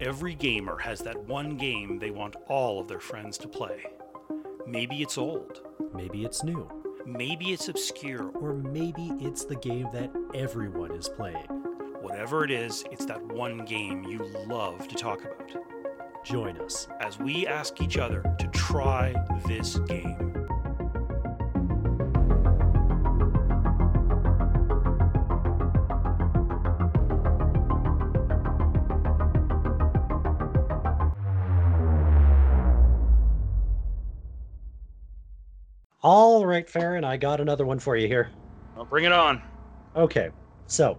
Every gamer has that one game they want all of their friends to play. Maybe it's old, Maybe it's new. maybe it's obscure, Or maybe it's the game that everyone is playing. whatever it is, it's that one game you love to talk about. Join us. As we ask each other to try this game. Right, Farron, I got another one for you here. Well, bring it on. Okay, so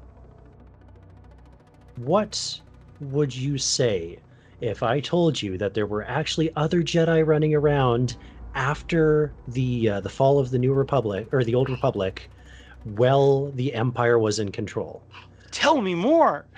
what would you say if I told you that there were actually other Jedi running around after the uh, the fall of the New Republic or the Old Republic, while the Empire was in control? Tell me more.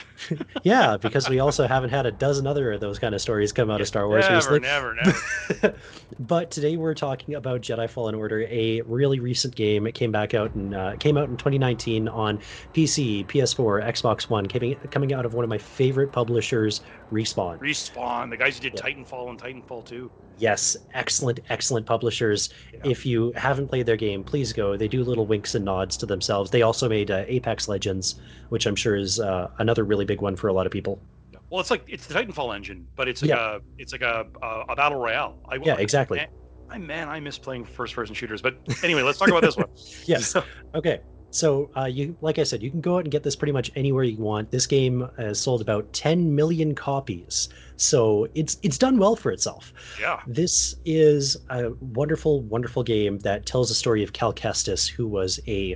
Yeah, because we also haven't had a dozen other of those kind of stories come out of Star Wars never, recently. never, never. but today we're talking about Jedi Fallen Order, a really recent game. It came back out and uh, came out in 2019 on PC, PS4, Xbox One, coming coming out of one of my favorite publishers, Respawn. Respawn, the guys who did Yeah. Titanfall and Titanfall 2. Yes, excellent, excellent publishers. Yeah. If you haven't played their game, please go. They do little winks and nods to themselves. They also made uh, Apex Legends, which I'm sure is uh, another really big one for a lot of people. Well, it's like it's the Titanfall engine, but it's like Yeah. a it's like a, a a battle royale. I, Yeah, exactly. I man, I miss playing first-person shooters. But anyway, let's talk about this one. Yes. Okay. So uh, you, like I said, you can go out and get this pretty much anywhere you want. This game has sold about 10 million copies, so it's it's done well for itself. Yeah. This is a wonderful, wonderful game that tells the story of Cal Kestis, who was a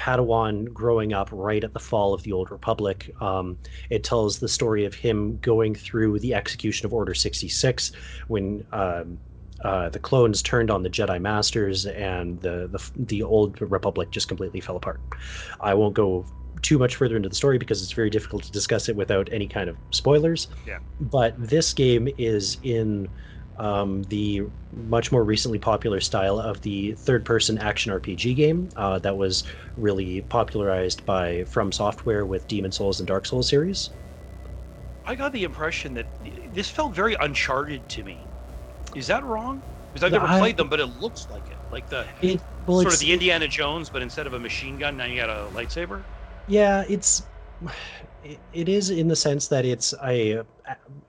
Padawan growing up right at the fall of the Old Republic. Um, it tells the story of him going through the execution of Order 66 when um, uh, the clones turned on the Jedi Masters and the, the the Old Republic just completely fell apart. I won't go too much further into the story because it's very difficult to discuss it without any kind of spoilers. Yeah. But this game is in um, the much more recently popular style of the third-person action RPG game uh, that was really popularized by From Software with Demon's Souls and Dark Souls series. I got the impression that this felt very Uncharted to me. Is that wrong? Because I've never I- played them, but it looks like it. Like the It well, sort of the Indiana Jones, but instead of a machine gun, now you got a lightsaber. Yeah, it's it, it is in the sense that it's a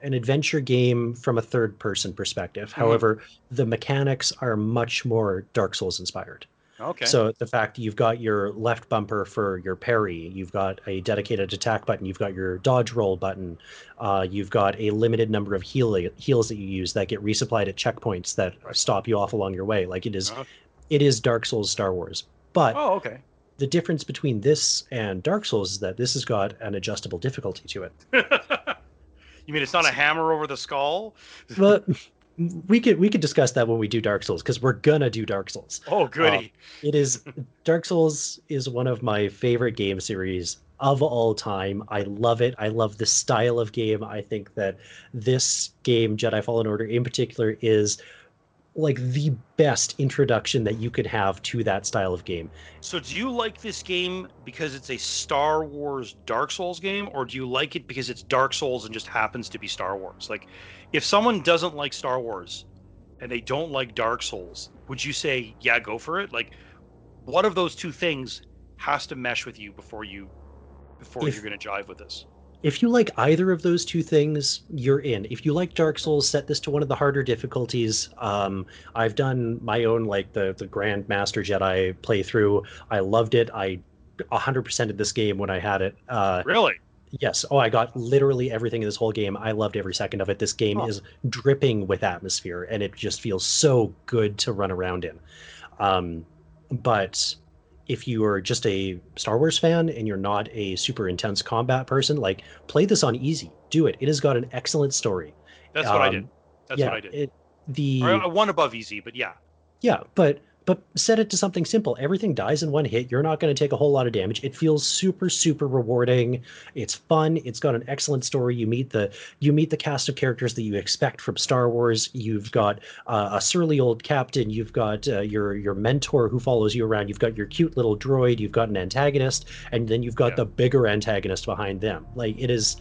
an adventure game from a third person perspective. However, the mechanics are much more Dark Souls inspired. Okay. So the fact you've got your left bumper for your parry, you've got a dedicated attack button, you've got your dodge roll button, uh, you've got a limited number of heal heals that you use that get resupplied at checkpoints that Right. stop you off along your way. Like it is, Okay. it is Dark Souls Star Wars. But oh, okay. The difference between this and Dark Souls is that this has got an adjustable difficulty to it. you mean it's not a hammer over the skull? But we could we could discuss that when we do Dark Souls because we're gonna do Dark Souls. Oh, goody. Um, it is Dark Souls is one of my favorite game series of all time. I love it. I love the style of game. I think that this game, Jedi Fallen Order in particular, is like the best introduction that you could have to that style of game. So, do you like this game because it's a Star Wars Dark Souls game, or do you like it because it's Dark Souls and just happens to be Star Wars? Like, if someone doesn't like Star Wars and they don't like Dark Souls, would you say, yeah, go for it? Like, what of those two things has to mesh with you before you before If- you're going to jive with this? If you like either of those two things, you're in. If you like Dark Souls, set this to one of the harder difficulties. Um, I've done my own like the the Grand Master Jedi playthrough. I loved it. I 100% of this game when I had it. Uh, Really? yes. Oh, I got literally everything in this whole game. I loved every second of it. This game is dripping with atmosphere, and it just feels so good to run around in. Um, but if you are just a Star Wars fan and you're not a super intense combat person, like play this on easy. Do it. It has got an excellent story. That's what I Um, did. That's yeah, what I did. It, the Or, uh, one above easy, but yeah. yeah, but but set it to something simple. Everything dies in one hit. You're not going to take a whole lot of damage. It feels super super rewarding. It's fun. It's got an excellent story. You meet the you meet the cast of characters that you expect from Star Wars. You've got uh, a surly old captain. You've got uh, your your mentor who follows you around. You've got your cute little droid. You've got an antagonist, and then you've got Yeah. the bigger antagonist behind them. Like it is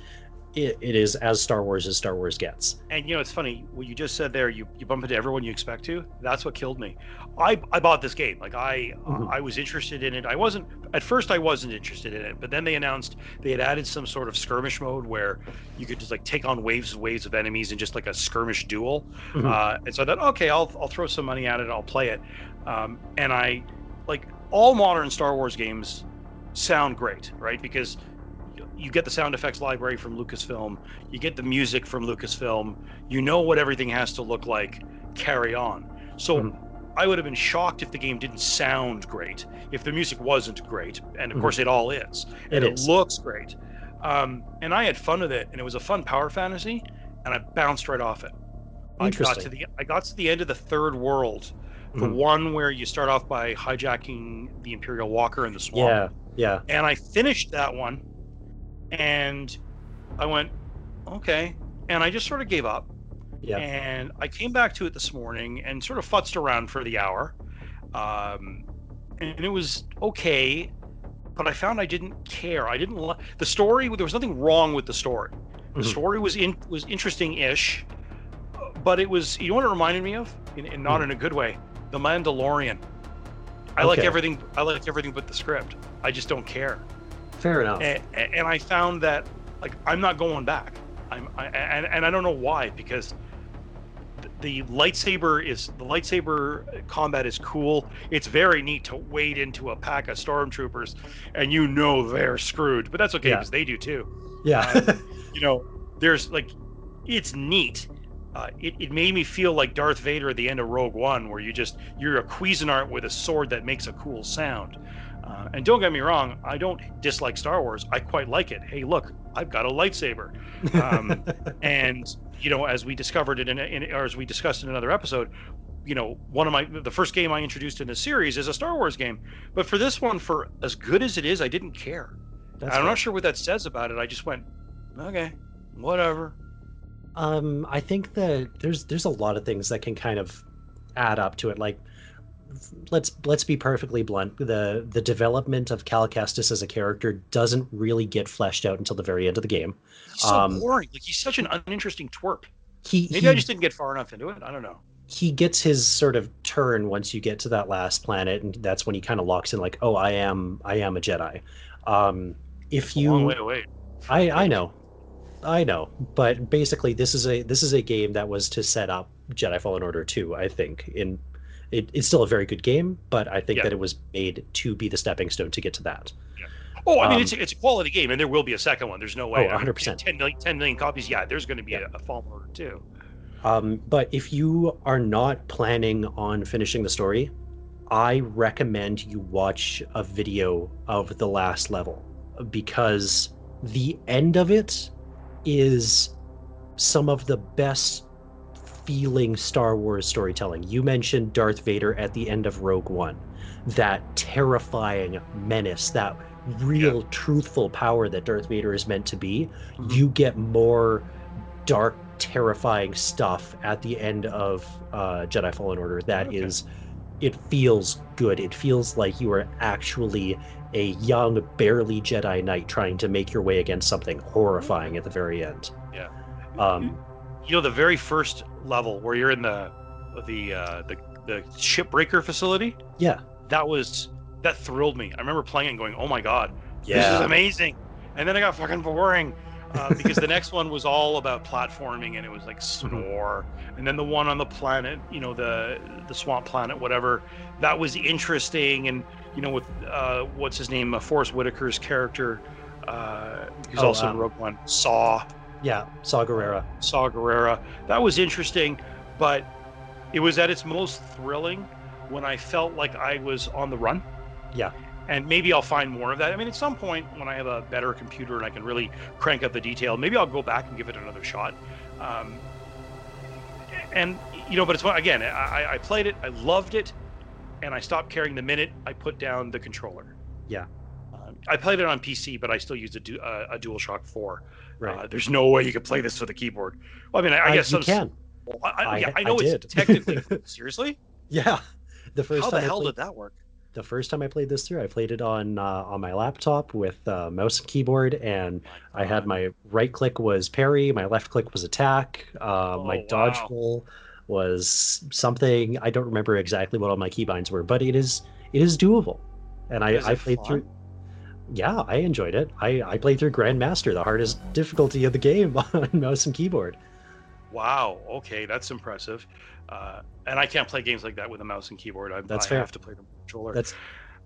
it, it is as Star Wars as Star Wars gets. And you know, it's funny what you just said there. You you bump into everyone you expect to. That's what killed me. I I bought this game. Like I Mhm. I was interested in it. I wasn't at first. I wasn't interested in it, but then they announced they had added some sort of skirmish mode where you could just like take on waves and waves of enemies in just like a skirmish duel. Mhm. Uh, and so I thought, okay, I'll I'll throw some money at it. I'll play it. Um, and I like all modern Star Wars games sound great, right? Because you- get the sound effects library from Lucasfilm, you get the music from Lucasfilm, you know what everything has to look like. Carry on. So Mhm. I would have been shocked if the game didn't sound great, if the music wasn't great, and of Mhm. course it all is, and it is. looks great. Um, and I had fun with it, and it was a fun power fantasy, and I bounced right off it. I got to the I got to the end of the third world, the Mhm. one where you start off by hijacking the Imperial Walker in the swamp. Yeah, yeah. And I finished that one, and I went, okay, and I just sort of gave up. Yeah. And I came back to it this morning and sort of futzed around for the hour, um, and it was okay, but I found I didn't care. I didn't like the story. There was nothing wrong with the story. The Mhm. story was in was interesting-ish, but it was you know what it reminded me of, and, and not Hmm. in a good way. The Mandalorian. I like everything. I like everything but the script. I just don't care. Fair enough. And, and I found that like I'm not going back. I'm I, and and I don't know why because the lightsaber is the lightsaber combat is cool. It's very neat to wade into a pack of stormtroopers, and you know they're screwed. But that's okay Yeah. because they do too yeah. Um, you know, there's like, it's neat. Uh, it, it made me feel like Darth Vader at the end of Rogue One, where you just you're a Cuisinart with a sword that makes a cool sound. Uh, and don't get me wrong, I don't dislike Star Wars. I quite like it. Hey, look, I've got a lightsaber. Um, and you know, as we discovered it in, in or as we discussed in another episode, you know, one of my the first game I introduced in the series is a Star Wars game. But for this one, for as good as it is, I didn't care. That's I'm not sure what that says about it. I just went, okay, whatever. Um, I think that there's there's a lot of things that can kind of add up to it. Like, let's let's be perfectly blunt. The the development of Cal Kestis as a character doesn't really get fleshed out until the very end of the game. He's so Um, boring. Like he's such an uninteresting twerp. He Maybe he, I just didn't get far enough into it. I don't know. he gets his sort of turn once you get to that last planet, and that's when he kind of locks in, like, oh, I am I am a Jedi. Um, if you long way wait. I I know, I know, but basically this is a this is a game that was to set up Jedi Fallen Order 2, I think. In it, it's still a very good game, but I think Yeah. that it was made to be the stepping stone to get to that. Oh, I mean, Um, it's a, it's a quality game, and there will be a second one. There's no way. Oh, I mean, 100%. 10 million, 10 million copies. Yeah, there's going to be Yeah. a, a Fallen Order too. Um, but if you are not planning on finishing the story, I recommend you watch a video of the last level because the end of it is some of the best feeling Star Wars storytelling. You mentioned Darth Vader at the end of Rogue One, that terrifying menace, that real truthful power that Darth Vader is meant to be. Mm-hmm. You get more dark, terrifying stuff at the end of uh, Jedi Fallen Order. That Okay. is, it feels good. It feels like you are actually a young, barely Jedi Knight trying to make your way against something horrifying at the very end. Yeah. Um, You know, the very first level where you're in the the uh, the the shipbreaker facility. yeah. That was that thrilled me. I remember playing and going, "Oh my god, this is amazing!" And then it got fucking boring. Uh, because the next one was all about platforming and it was like Mm-hmm. snore and then the one on the planet you know the the swamp planet whatever that was interesting and you know with uh what's his name uh, Forest Whitaker's character uh who's Oh, also in um, Rogue One Saw Yeah. Saw Gerrera. Saw Gerrera that was interesting but it was at its most thrilling when I felt like I was on the run Yeah. And maybe I'll find more of that. I mean, at some point when I have a better computer and I can really crank up the detail, maybe I'll go back and give it another shot. Um, and you know, but it's again, I, I played it, I loved it, and I stopped caring the minute I put down the controller. Yeah. Um, I played it on PC, but I still used a, du- uh, a DualShock 4. Right. Uh, there's no way you could play this with a keyboard. Well, I mean, I, I Uh, guess you some, can. well, I, I, I- yeah, I I know did. it's technically seriously. Yeah. The first How the time I hell played- did that work? The first time I played this through, I played it on uh, on my laptop with uh, mouse and keyboard, and I had my right click was parry, my left click was attack, uh, Oh, my dodge wow. roll was something I don't remember exactly what all my keybinds were, but it is it is doable, and I, Is I played fun? through. Yeah, I enjoyed it. I, I played through Grandmaster, the hardest difficulty of the game on mouse and keyboard. Wow. Okay, that's impressive. Uh, and I can't play games like that with a mouse and keyboard. I, That's I fair. have to play a controller. That's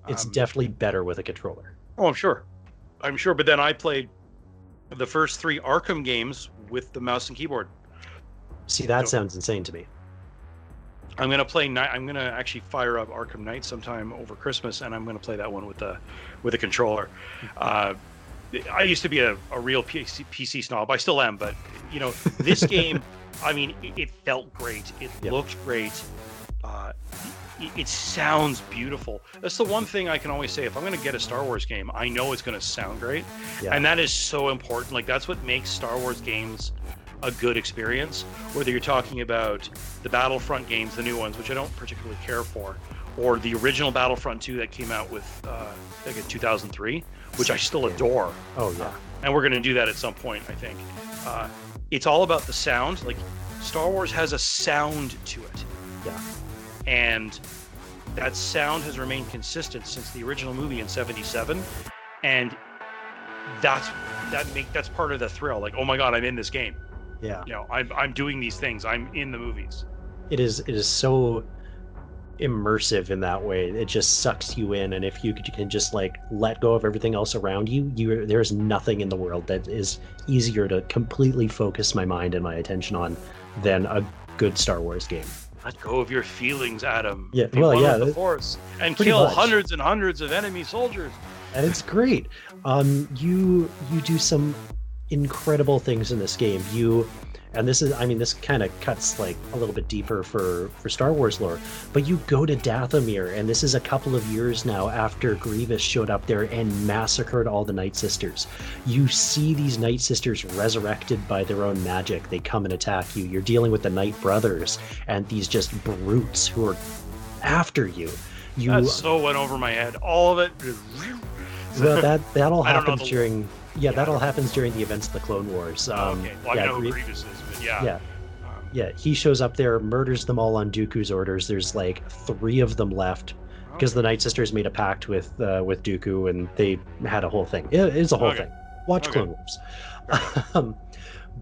it's Um, definitely better with a controller. Oh, I'm sure. I'm sure. But then I played the first three Arkham games with the mouse and keyboard. See, that so- sounds insane to me. I'm gonna play. I'm gonna actually fire up Arkham Knight sometime over Christmas, and I'm gonna play that one with a with a controller. Uh, I used to be a, a real PC, PC snob. I still am, but you know, this game. I mean, it, it felt great. It Yep. looked great. Uh, it, it sounds beautiful. That's the one thing I can always say. If I'm gonna get a Star Wars game, I know it's gonna sound great, Yeah. and that is so important. Like that's what makes Star Wars games a good experience. Whether you're talking about the Battlefront games, the new ones, which I don't particularly care for, or the original Battlefront 2 that came out with uh, think in 2003, which I still adore, Oh yeah. and we're going to do that at some point, I think. Uh, it's all about the sound. Like Star Wars has a sound to it, Yeah. and that sound has remained consistent since the original movie in '77, and that's that make that's part of the thrill. Like, oh my god, I'm in this game. Yeah. You know, I'm I'm doing these things. I'm in the movies. It is it is so immersive in that way. It just sucks you in and if you can just like let go of everything else around you, you there's nothing in the world that is easier to completely focus my mind and my attention on than a good Star Wars game. Let go of your feelings, Adam. Yeah, Be well, yeah, the force and kill much. hundreds and hundreds of enemy soldiers. and it's great. Um, you you do some incredible things in this game. You and this is I mean this kind of cuts like a little bit deeper for for Star Wars lore, but you go to Dathomir, and this is a couple of years now after Grievous showed up there and massacred all the Night Sisters. You see these Night Sisters resurrected by their own magic. They come and attack you. You're dealing with the Night Brothers and these just brutes who are after you. You That so went over my head. All of it. well, that that all I don't know happens during yeah, that all happens during the events of the Clone Wars. Um, okay. Well, yeah, I know who Grievous is, but yeah. yeah, Um, yeah, he shows up there, murders them all on Dooku's orders. There's like three of them left because the Night Sisters made a pact with uh, with Dooku, and they had a whole thing. It, it's a whole Okay. thing. Watch Okay. Clone Wars. um,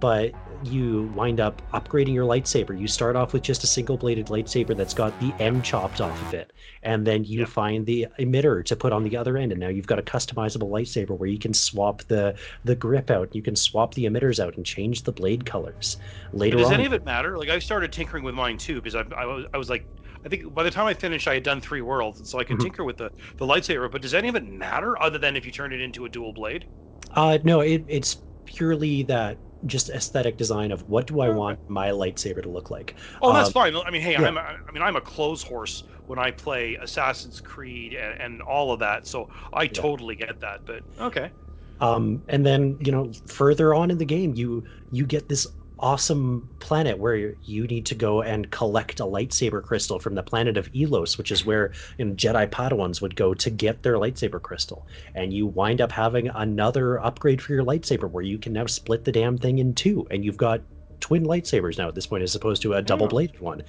but you wind up upgrading your lightsaber. You start off with just a single bladed lightsaber that's got the end chopped off of it. And then you Yeah. find the emitter to put on the other end. And now you've got a customizable lightsaber where you can swap the, the grip out. You can swap the emitters out and change the blade colors. Later on. does on, any of it matter? Like I started tinkering with mine too because I, I was I was like I think by the time I finished I had done three worlds, and so I can Mhm. tinker with the the lightsaber. But does any of it matter other than if you turn it into a dual blade? Uh, no, it, it's purely that just aesthetic design of what do I want my lightsaber to look like. Oh, that's Um, fine. I mean, hey, yeah. I'm a, I mean I'm a clothes horse when I play Assassin's Creed and, and all of that, so I totally get that. But okay, Um, and then you know further on in the game, you you get this awesome planet where you need to go and collect a lightsaber crystal from the planet of Elos, which is where you know, Jedi Padawans would go to get their lightsaber crystal. And you wind up having another upgrade for your lightsaber where you can now split the damn thing in two, and you've got twin lightsabers now at this point as opposed to a double bladed one.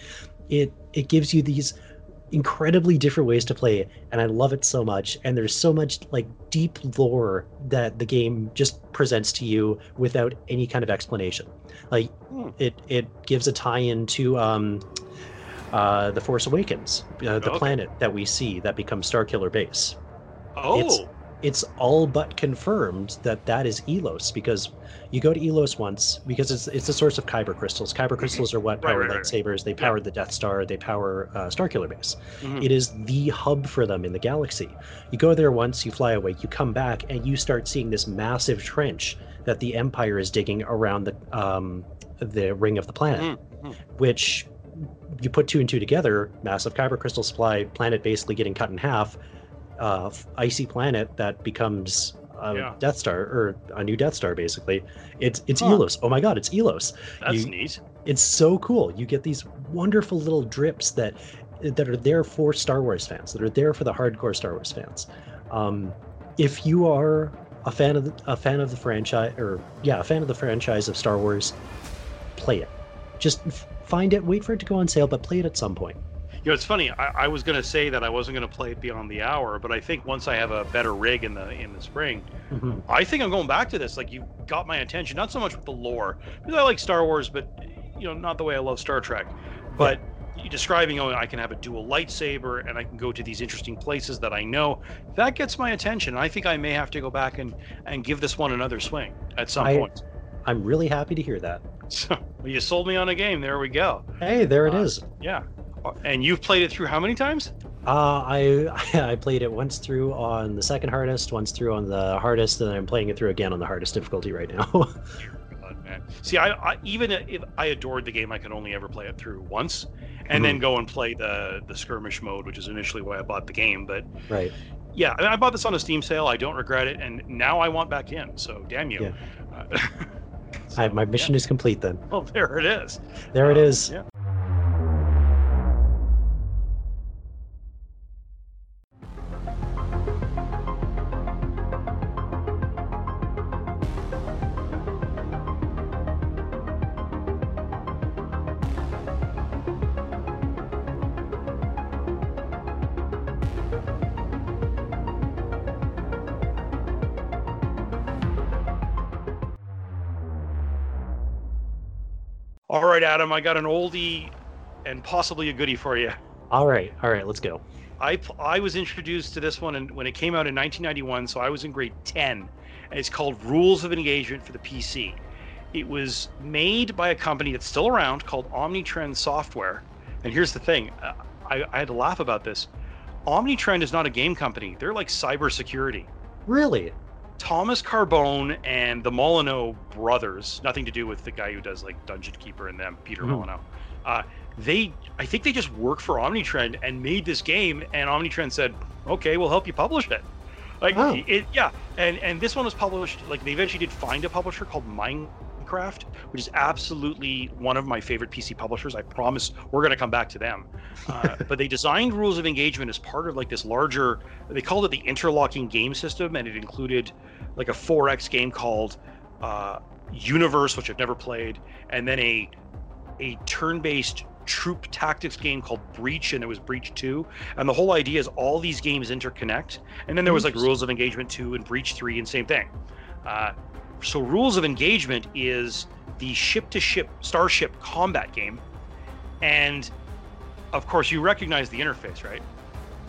It it gives you these incredibly different ways to play it, and I love it so much. And there's so much like deep lore that the game just presents to you without any kind of explanation. Like Hmm. it it gives a tie-in to um, uh, the Force Awakens, uh, the Okay. planet that we see that becomes Starkiller Base. oh, It's all but confirmed that that is Elos because you go to Elos once because it's it's a source of Kyber crystals. Kyber crystals are what power right, right. lightsabers. They power the Death Star. They power uh, Starkiller Base. Mhm. It is the hub for them in the galaxy. You go there once, you fly away, you come back, and you start seeing this massive trench that the Empire is digging around the um, the ring of the planet, Mhm, mhm. which you put two and two together. Massive kyber crystal supply, planet basically getting cut in half. Uh, icy planet that becomes a Yeah. Death Star or a new Death Star. Basically, it's it's Huh. Elos. Oh my God, it's Elos that's you- neat. it's so cool. You get these wonderful little drips that that are there for Star Wars fans, that are there for the hardcore Star Wars fans. Um, if you are a fan of the, a fan of the franchise, or yeah, a fan of the franchise of Star Wars, play it. Just find it, wait for it to go on sale, but play it at some point. You know, it's funny. I, I was going to say that I wasn't going to play it beyond the hour, but I think once I have a better rig in the in the spring, mm-hmm. I think I'm going back to this. Like you got my attention, not so much with the lore because I like Star Wars, but you know, not the way I love Star Trek. But yeah. describing, oh, I can have a dual lightsaber and I can go to these interesting places that I know. That gets my attention. I think I may have to go back and and give this one another swing at some I, point. I'm really happy to hear that. So well, you sold me on a game. There we go. Hey, there it uh, is. Yeah. And you've played it through how many times? Uh, I I played it once through on the second hardest, once through on the hardest, and I'm playing it through again on the hardest difficulty right now. God, man. See, I, I, even if I adored the game, I could only ever play it through once, and mm-hmm. then go and play the the skirmish mode, which is initially why I bought the game. But right, yeah, I bought this on a Steam sale. I don't regret it, and now I want back in. So damn you. Yeah. Uh, so, I, my mission yeah. is complete then. Well, there it is. There it is. Yeah. All right, Adam, I got an oldie and possibly a goodie for you. All right, all right, let's go. I I was introduced to this one and when it came out in 1991, so I was in grade 10, and it's called Rules of Engagement for the PC. It was made by a company that's still around called Omnitrend Software. And here's the thing, uh, I, I had to laugh about this. Omnitrend is not a game company; they're like cybersecurity. Really? Thomas Carbone and the Molyneux brothers, nothing to do with the guy who does like Dungeon Keeper and them, Peter mm-hmm. Molyneux. Uh, they, I think they just worked for Omnitrend and made this game, and Omnitrend said, "Okay, we'll help you publish it." Like, it, yeah, and and this one was published. Like, they eventually did find a publisher called Mind Mindcraft, which is absolutely one of my favorite PC publishers. I promise we're going to come back to them. Uh, but they designed rules of engagement as part of like this larger. They called it the interlocking game system, and it included like a 4X game called uh, Universe, which I've never played, and then a a turn-based troop tactics game called Breach, and there was Breach 2. And the whole idea is all these games interconnect. And then there was like Rules of Engagement 2 and Breach 3, and same thing. Uh, so, rules of engagement is the ship to ship starship combat game. And of course, you recognize the interface, right?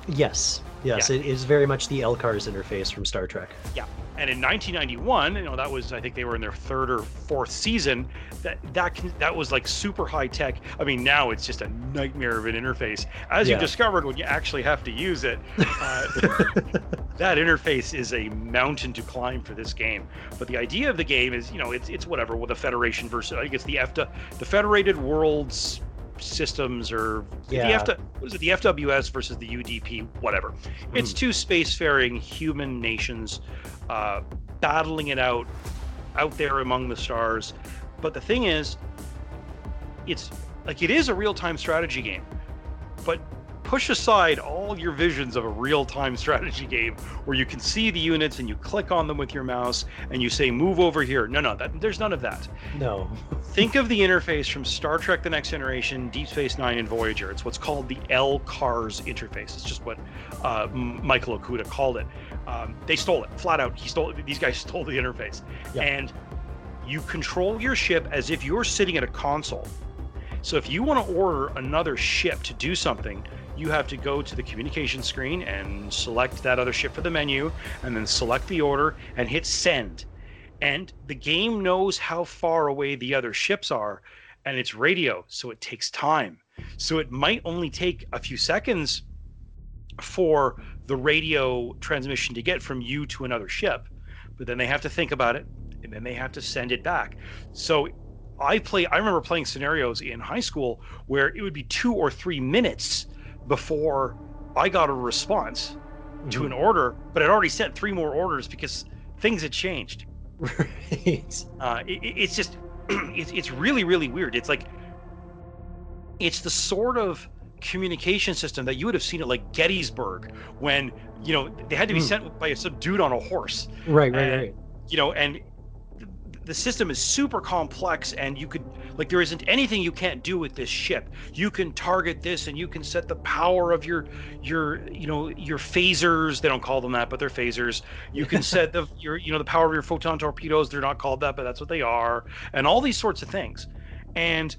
Yes. Yes, yeah. it is very much the LCARS interface from Star Trek. Yeah. And in 1991, you know, that was I think they were in their third or fourth season. That that that was like super high tech. I mean, now it's just a nightmare of an interface, as yeah. you discovered when you actually have to use it. Uh, that interface is a mountain to climb for this game. But the idea of the game is, you know, it's it's whatever with the Federation versus I guess the EFTA, the Federated Worlds systems or yeah. the F, what is it the FWS versus the UDP whatever mm. it's two spacefaring human nations uh, battling it out out there among the stars but the thing is it's like it is a real-time strategy game but push aside all your visions of a real-time strategy game where you can see the units and you click on them with your mouse and you say move over here. No no that, there's none of that. No. Think of the interface from star trek the next generation deep space nine and voyager. It's what's called the L-CARS interface. It's just what uh, michael okuda called it. Um, they stole it. Flat out he stole it these guys stole the interface. Yeah. and you control your ship as if you're sitting at a console. So if you want to order another ship to do something you have to go to the communication screen and select that other ship for the menu and then select the order and hit send. And the game knows how far away the other ships are and it's radio, so it takes time. So it might only take a few seconds for the radio transmission to get from you to another ship, but then they have to think about it and then they have to send it back. So I play I remember playing scenarios in high school where it would be 2 or 3 minutes before I got a response mm-hmm. to an order, but I'd already sent three more orders because things had changed. Right. Uh, it, it's just, it's, it's really, really weird. It's like, it's the sort of communication system that you would have seen at like Gettysburg when you know they had to be Mm. sent by some dude on a horse Right, right, And- right. you know and the system is super complex and you could like there isn't anything you can't do with this ship you can target this and you can set the power of your your you know your phasers they don't call them that but they're phasers you can set the your you know the power of your photon torpedoes they're not called that but that's what they are and all these sorts of things and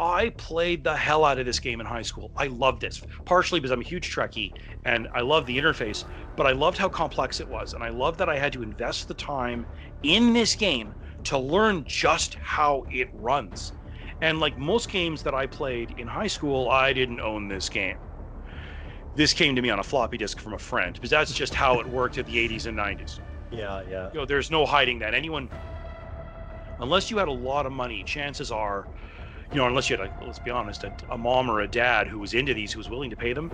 I played the hell out of this game in high school. I loved this, partially because I'm a huge Trekkie and I love the interface, but I loved how complex it was. And I loved that I had to invest the time in this game to learn just how it runs. And like most games that I played in high school, I didn't own this game. This came to me on a floppy disk from a friend because that's just how it worked in the 80s and 90s Yeah, yeah. you know, there's no hiding that. Anyone, unless you had a lot of money, chances are, you know, unless you had, a, let's be honest, a, a mom or a dad who was into these, who was willing to pay them,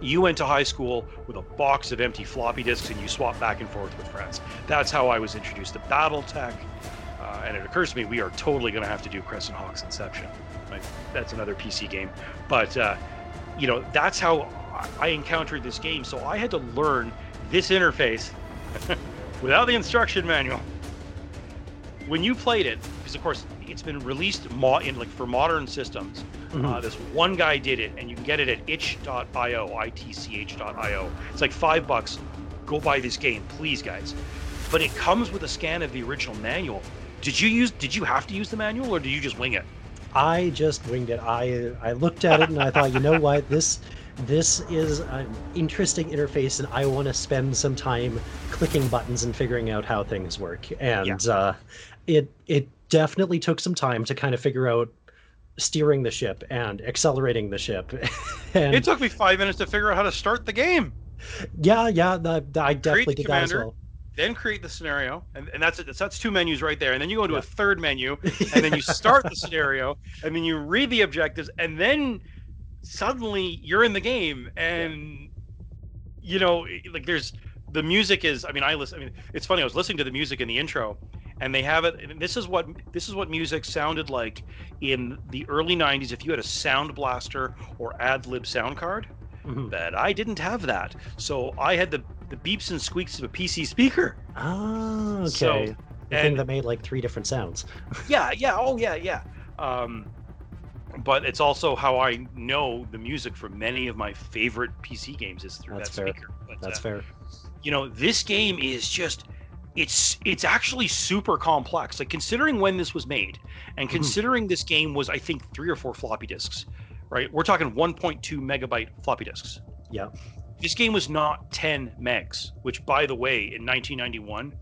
you went to high school with a box of empty floppy disks and you swapped back and forth with friends. That's how I was introduced to BattleTech. Uh, and it occurs to me we are totally going to have to do Crescent Hawks Inception. Like, that's another PC game. But, uh, you know, that's how I- I encountered this game. So I had to learn this interface without the instruction manual. When you played it, because of course it's been released mo- in like for modern systems. Mhm. Uh, this one guy did it, and you can get it at itch.io, itch.io. It's like five bucks. Go buy this game, please, guys. But it comes with a scan of the original manual. Did you use? Did you have to use the manual, or did you just wing it? I just winged it. I I looked at it and I thought, you know what, this this is an interesting interface, and I want to spend some time clicking buttons and figuring out how things work. And uh, it it definitely took some time to kind of figure out steering the ship and accelerating the ship. and It took me five minutes to figure out how to start the game. yeah, yeah, the, the- I definitely the did that as well. Then create the scenario, and, and that's it. That's, that's two menus right there. And then you go into Yeah. a third menu, and then you start the scenario, and then you read the objectives, and then suddenly you're in the game, and you know, like there's the music is. I mean, I listen. I mean, it's funny. I was listening to the music in the intro, and they have it. And this is what this is what music sounded like in the early '90s. If you had a Sound Blaster or AdLib sound card, Mhm. but I didn't have that, so I had the the beeps and squeaks of a PC speaker. Ah, okay. So, the thing and- that made like three different sounds. yeah yeah oh yeah yeah um but it's also how i know the music for many of my favorite pc games is through That's that fair. speaker but, That's uh, fair. you know this game is just it's it's actually super complex like considering when this was made and Mhm. considering this game was i think three or four floppy disks right we're talking 1.2 megabyte floppy disks Yeah. this game was not 10 megs which by the way in 1991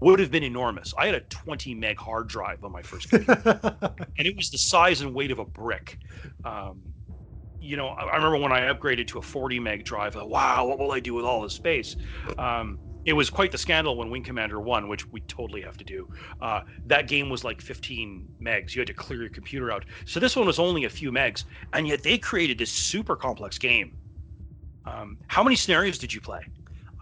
would have been enormous i had a 20 meg hard drive on my first computer and it was the size and weight of a brick. Um, you know, I remember when I upgraded to a 40 meg drive. Wow, what will I do with all this space? Um, it was quite the scandal when Wing Commander won, which we totally have to do. Uh, that game was like 15 megs. You had to clear your computer out. So this one was only a few megs, and yet they created this super complex game. Um, how many scenarios did you play?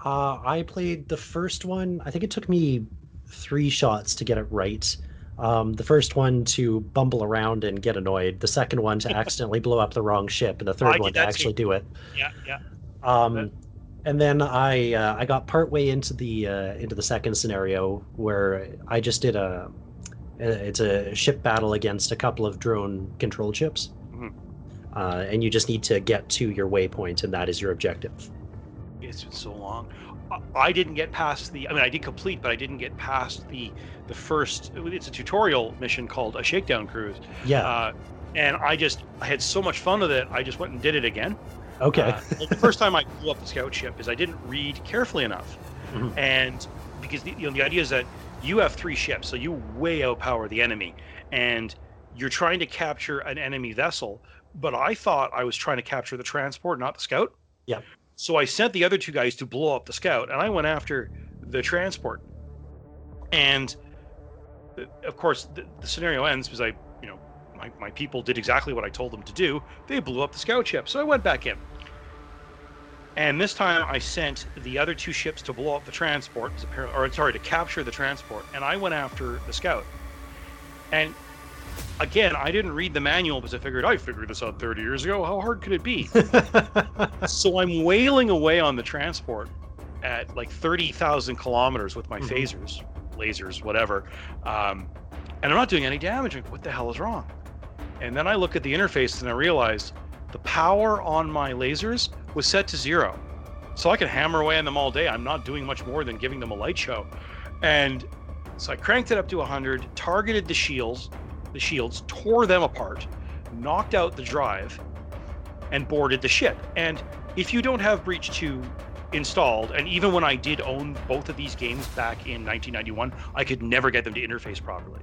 Uh, I played the first one. I think it took me three shots to get it right. Um, the first one to bumble around and get annoyed. The second one to accidentally blow up the wrong ship, and the third did one to actually too. do it. Yeah, yeah. Um, and then I uh, I got partway into the uh, into the second scenario where I just did a it's a ship battle against a couple of drone control ships, Mhm. uh, and you just need to get to your waypoint, and that is your objective. It's been so long. I- I didn't get past the. I mean, I did complete, but I didn't get past the the first. It's a tutorial mission called a shakedown cruise, Yeah. uh, and I just I had so much fun with it. I just went and did it again. Okay. Uh, the first time I blew up the scout ship is I didn't read carefully enough, Mhm. and because the, you know the idea is that you have three ships, so you way outpower the enemy, and you're trying to capture an enemy vessel. But I thought I was trying to capture the transport, not the scout. Yeah. So I sent the other two guys to blow up the scout, and I went after the transport. And uh, of course, the, the scenario ends because I, you know, my, my people did exactly what I told them to do. They blew up the scout ship. So I went back in. And this time I sent the other two ships to blow up the transport, or sorry, to capture the transport. And I went after the scout. And again, I didn't read the manual because I figured I figured this out 30 years ago. How hard could it be? so I'm wailing away on the transport at like 30,000 kilometers with my mm-hmm. phasers, lasers, whatever. Um, and I'm not doing any damage. What the hell is wrong? And then I look at the interface and I realize the power on my lasers was set to zero. So I could hammer away on them all day. I'm not doing much more than giving them a light show. And so I cranked it up to 100, targeted the shields, the shields, tore them apart, knocked out the drive, and boarded the ship. And if you don't have Breach 2 installed, and even when I did own both of these games back in 1991, I could never get them to interface properly.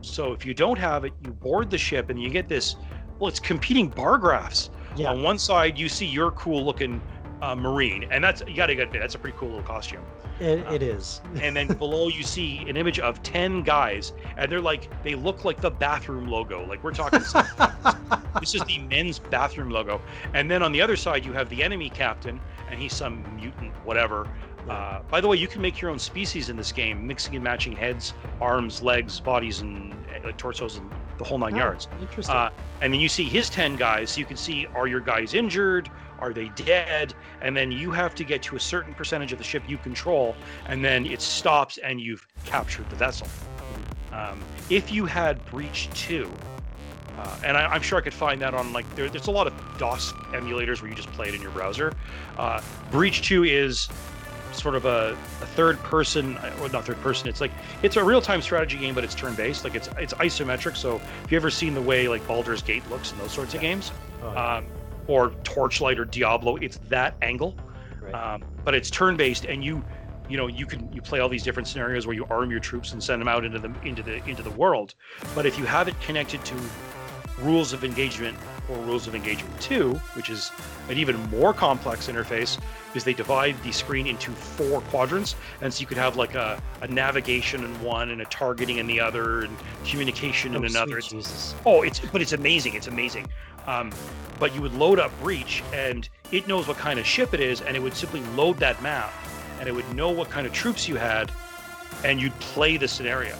So if you don't have it, you board the ship and you get this. Well, it's competing bar graphs. Yeah. On one side, you see your cool looking uh, marine, and that's you got to get that's a pretty cool little costume. It, it is. and then below you see an image of 10 guys, and they're like, they look like the bathroom logo. Like we're talking, this is the men's bathroom logo. And then on the other side, you have the enemy captain, and he's some mutant, whatever. Uh, by the way, you can make your own species in this game, mixing and matching heads, arms, legs, bodies, and uh, torsos, and the whole nine oh, yards. Interesting. Uh, and then you see his 10 guys, so you can see are your guys injured? Are they dead? And then you have to get to a certain percentage of the ship you control, and then it stops and you've captured the vessel. Um, if you had Breach 2, uh, and I, am sure I could find that on like there, there's a lot of DOS emulators where you just play it in your browser. Uh, Breach 2 is sort of a, a, third person or not third person it's like it's a real-time strategy game but it's turn-based like it's it's isometric so if you ever seen the way like Baldur's Gate looks in those sorts of games oh, yeah. um, or Torchlight or Diablo. It's that angle, right. um, but it's turn-based, and you, you know, you can you play all these different scenarios where you arm your troops and send them out into the into the into the world. But if you have it connected to rules of engagement or rules of engagement. 2 which is an even more complex interface is they divide the screen into four quadrants. And so you could have like a, a navigation in one and a targeting in the other and communication oh, in another. It's, oh it's but it's amazing it's amazing. Um, but you would load up Breach, and it knows what kind of ship it is, and it would simply load that map, and it would know what kind of troops you had, and you'd play the scenario.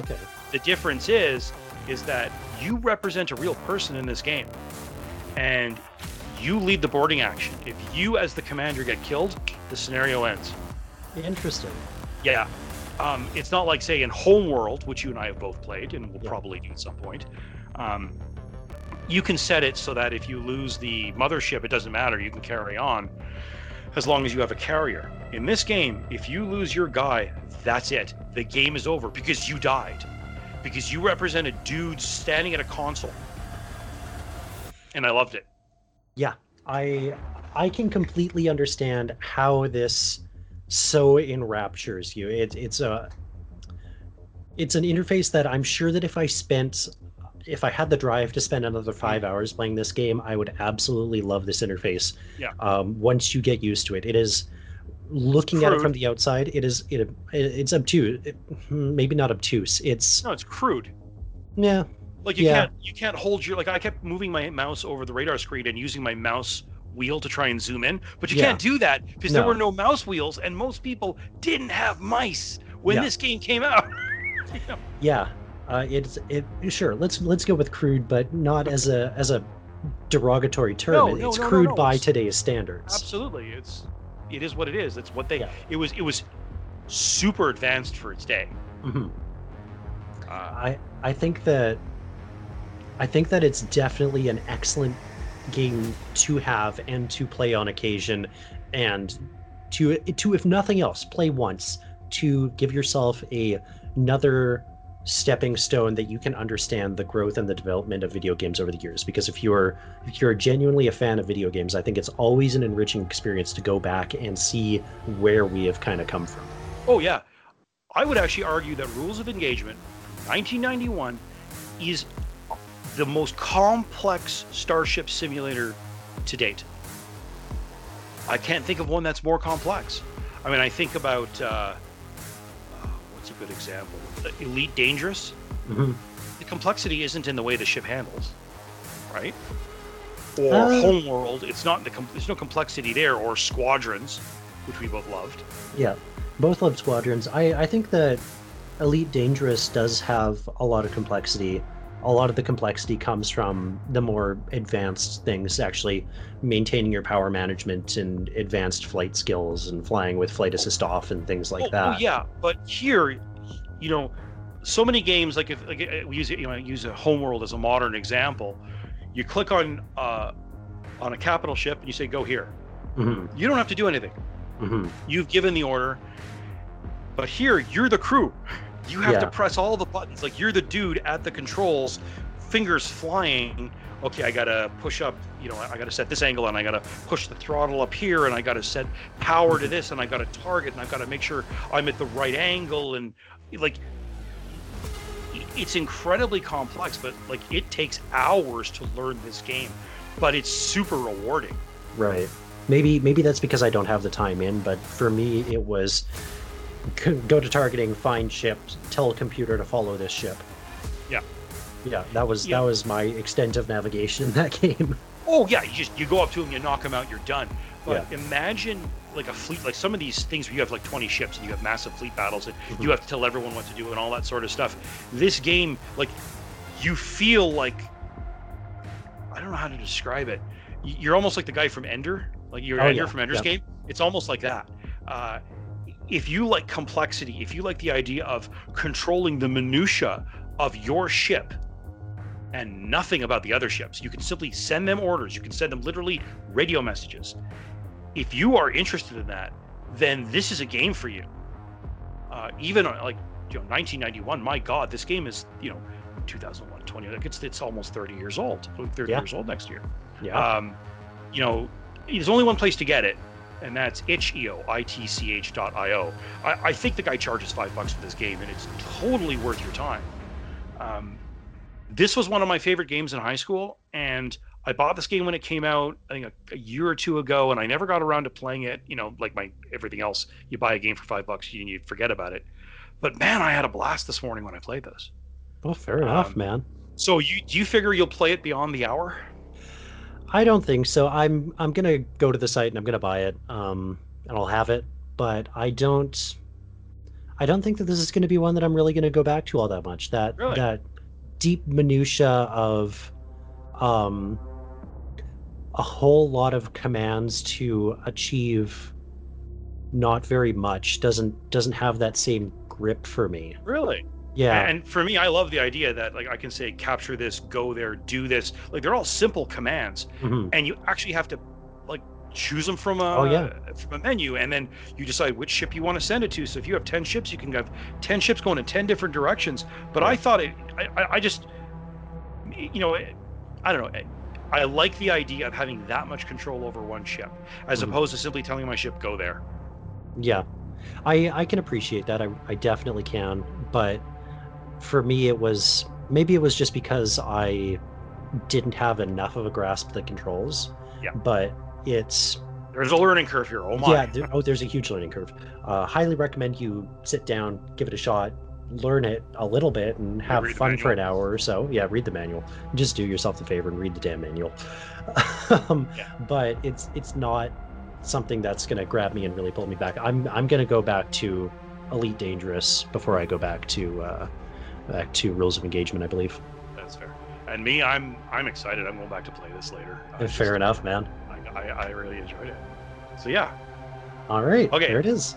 Okay. The difference is, is that you represent a real person in this game, and you lead the boarding action. If you, as the commander, get killed, the scenario ends. Interesting. Yeah. Um, it's not like, say, in Homeworld, which you and I have both played, and we'll yeah. probably do at some point. Um, you can set it so that if you lose the mothership, it doesn't matter. You can carry on as long as you have a carrier. In this game, if you lose your guy, that's it. The game is over because you died. Because you represent a dude standing at a console. And I loved it. Yeah. I I can completely understand how this so enraptures you. It, it's a it's an interface that I'm sure that if I spent if I had the drive to spend another five hours playing this game, I would absolutely love this interface. Yeah. Um, once you get used to it, it is looking at it from the outside. It is it it's obtuse. It, maybe not obtuse. It's no, it's crude. Yeah. Like you yeah. can't you can't hold your like I kept moving my mouse over the radar screen and using my mouse wheel to try and zoom in, but you yeah. can't do that because no. there were no mouse wheels and most people didn't have mice when yeah. this game came out. Yeah, uh, it's it sure. Let's let's go with crude, but not as a as a derogatory term. No, no, it's no, crude by it's, today's standards. Absolutely, it's it is what it is. It's what they. Yeah. It was it was super advanced for its day. Mm-hmm. Uh, I I think that I think that it's definitely an excellent game to have and to play on occasion, and to to if nothing else, play once to give yourself a another stepping stone that you can understand the growth and the development of video games over the years. Because if you're if you're genuinely a fan of video games i think it's always an enriching experience to go back and see where we have kind of come from. Oh yeah. I would actually argue that rules of engagement 1991 is the most complex starship simulator to date. I can't think of one that's more complex. I mean i think about uh, good example Elite Dangerous, mm-hmm. the complexity isn't in the way the ship handles, right? Or uh, Homeworld, it's not the com- there's no complexity there. Or Squadrons, which we both loved. Yeah, both loved Squadrons. I I think that Elite Dangerous does have a lot of complexity. A lot of the complexity comes from the more advanced things, actually maintaining your power management and advanced flight skills and flying with flight assist off and things like oh, that. Oh, yeah, but here, you know, so many games like if like, we use you know, use a homeworld as a modern example. You click on uh, on a capital ship and you say go here. Mm-hmm. You don't have to do anything. Mm-hmm. You've given the order. But here, you're the crew. You have Yeah. to press all the buttons. Like you're the dude at the controls, fingers flying. Okay, I gotta push up. You know, I gotta set this angle, and I gotta push the throttle up here, and I gotta set power to mm-hmm. this, and I gotta target, and I've gotta make sure I'm at the right angle, and like it's incredibly complex. But like it takes hours to learn this game, but it's super rewarding. Right. Maybe maybe that's because I don't have the time in, but for me it was go to targeting, find ship, tell a computer to follow this ship. Yeah. Yeah, that was Yeah. that was my extent of navigation in that game. Oh yeah, you just you go up to them, you knock them out, you're done. But imagine like a fleet, like some of these things where you have like 20 ships and you have massive fleet battles and Mhm. you have to tell everyone what to do and all that sort of stuff. This game, like, you feel like I don't know how to describe it. You're almost like the guy from Ender, like you're Oh, Ender yeah, from Ender's yeah. Game. It's almost like that. Uh, if you like complexity, if you like the idea of controlling the minutia of your ship and nothing about the other ships. You can simply send them orders. You can send them literally radio messages. If you are interested in that, then this is a game for you. Uh, even like you know 1991, my God, this game is you know 2001, 20. Like it's it's almost 30 years old. 30 Yeah. years old next year. Yeah. Um, you know, there's only one place to get it, and that's itch.io, I-T-C-H dot I-O. I, I think the guy charges five bucks for this game, and it's totally worth your time. Um, this was one of my favorite games in high school, and I bought this game when it came out, I think a, a year or two ago, and I never got around to playing it. You know, like my everything else, you buy a game for five bucks, and you forget about it. But man, I had a blast this morning when I played this. well, fair enough, um, man. So you do you figure you'll play it beyond the hour? I don't think so. I'm I'm gonna go to the site and I'm gonna buy it, um, and I'll have it. But I don't, I don't think that this is gonna be one that I'm really gonna go back to all that much. That Really? that deep minutia of, um, a whole lot of commands to achieve not very much doesn't doesn't have that same grip for me. Really? Yeah. And for me, I love the idea that like I can say capture this, go there, do this. Like they're all simple commands, mhm. and you actually have to like choose them from a Oh, yeah. from a menu, and then you decide which ship you want to send it to. So if you have ten ships, you can have ten ships going in ten different directions. But I thought it, I, I- just, you know, I don't know. I like the idea of having that much control over one ship, as Mhm. opposed to simply telling my ship go there. Yeah, I I can appreciate that. I I definitely can. But for me, it was maybe it was just because I didn't have enough of a grasp of the controls. Yeah. But it's There's a learning curve here. Oh my. yeah. There, oh, there's a huge learning curve. Uh, highly recommend you sit down, give it a shot, learn it a little bit, and have the fun for an hour or so. Yeah, read the manual. Just do yourself the favor and read the damn manual. um, Yeah. But it's it's not something that's gonna grab me and really pull me back. I'm I'm gonna go back to Elite Dangerous before I go back to uh, back to Rules of Engagement. I believe. That's fair. And me, I'm I'm excited. I'm going back to play this later. I Fair just- enough, man. I, I, I really enjoyed it. So yeah, All right. Okay. There it is.